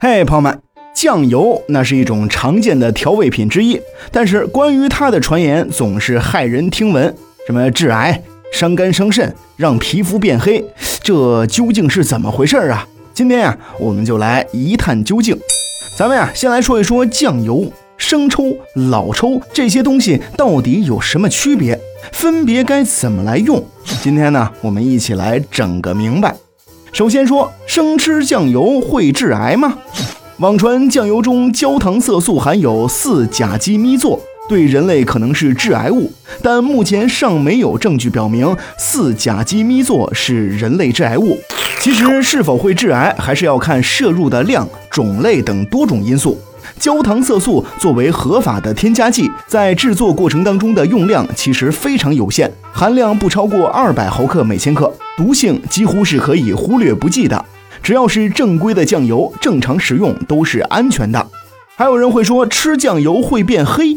嘿，朋友们，酱油那是一种常见的调味品之一，但是关于它的传言总是骇人听闻，什么致癌、伤肝伤肾、让皮肤变黑，这究竟是怎么回事啊？今天呀，我们就来一探究竟。咱们呀，先来说一说酱油、生抽、老抽这些东西到底有什么区别，分别该怎么来用？今天呢，我们一起来整个明白。首先说，生吃酱油会致癌吗？网传酱油中焦糖色素含有四甲基咪唑，对人类可能是致癌物，但目前尚没有证据表明四甲基咪唑是人类致癌物。其实是否会致癌，还是要看摄入的量、种类等多种因素。焦糖色素作为合法的添加剂，在制作过程当中的用量其实非常有限，含量不超过二百毫克每千克，毒性几乎是可以忽略不计的。只要是正规的酱油，正常食用都是安全的。还有人会说吃酱油会变黑，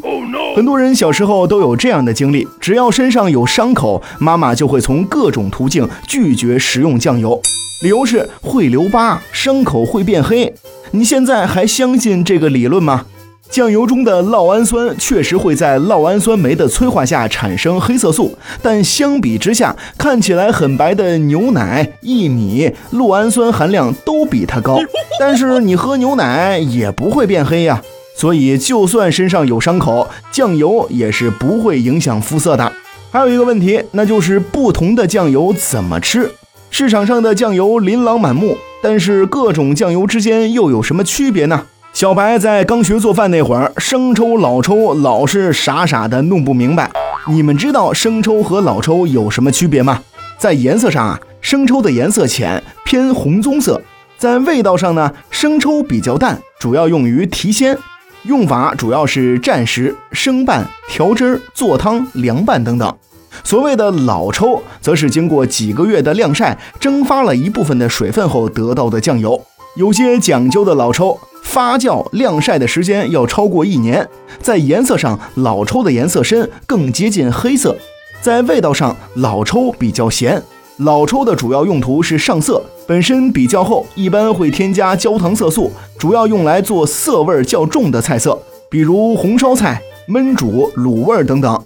很多人小时候都有这样的经历，只要身上有伤口，妈妈就会从各种途径拒绝食用酱油，理由是会留疤，伤口会变黑。你现在还相信这个理论吗？酱油中的酪氨酸确实会在酪氨酸酶的催化下产生黑色素，但相比之下，看起来很白的牛奶、薏米，酪氨酸含量都比它高。但是你喝牛奶也不会变黑呀，所以就算身上有伤口，酱油也是不会影响肤色的。还有一个问题，那就是不同的酱油怎么吃？市场上的酱油琳琅满目。但是各种酱油之间又有什么区别呢？小白在刚学做饭那会儿，生抽、老抽老是傻傻的弄不明白。你们知道生抽和老抽有什么区别吗？在颜色上啊，生抽的颜色浅，偏红棕色；在味道上呢，生抽比较淡，主要用于提鲜，用法主要是蘸食、生拌、调汁、做汤、凉拌等等。所谓的老抽，则是经过几个月的晾晒，蒸发了一部分的水分后得到的酱油。有些讲究的老抽，发酵晾晒的时间要超过一年。在颜色上，老抽的颜色深，更接近黑色。在味道上，老抽比较咸。老抽的主要用途是上色，本身比较厚，一般会添加焦糖色素，主要用来做色味较重的菜色，比如红烧菜、焖煮、卤味等等。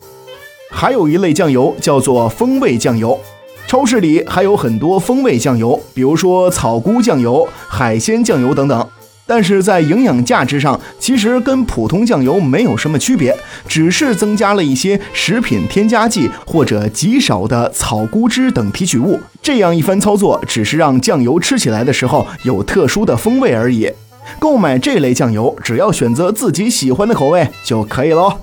还有一类酱油叫做风味酱油，超市里还有很多风味酱油，比如说草菇酱油、海鲜酱油等等。但是在营养价值上，其实跟普通酱油没有什么区别，只是增加了一些食品添加剂或者极少的草菇汁等提取物。这样一番操作，只是让酱油吃起来的时候有特殊的风味而已。购买这类酱油，只要选择自己喜欢的口味就可以喽。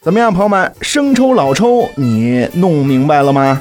怎么样，朋友们？生抽、老抽，你弄明白了吗？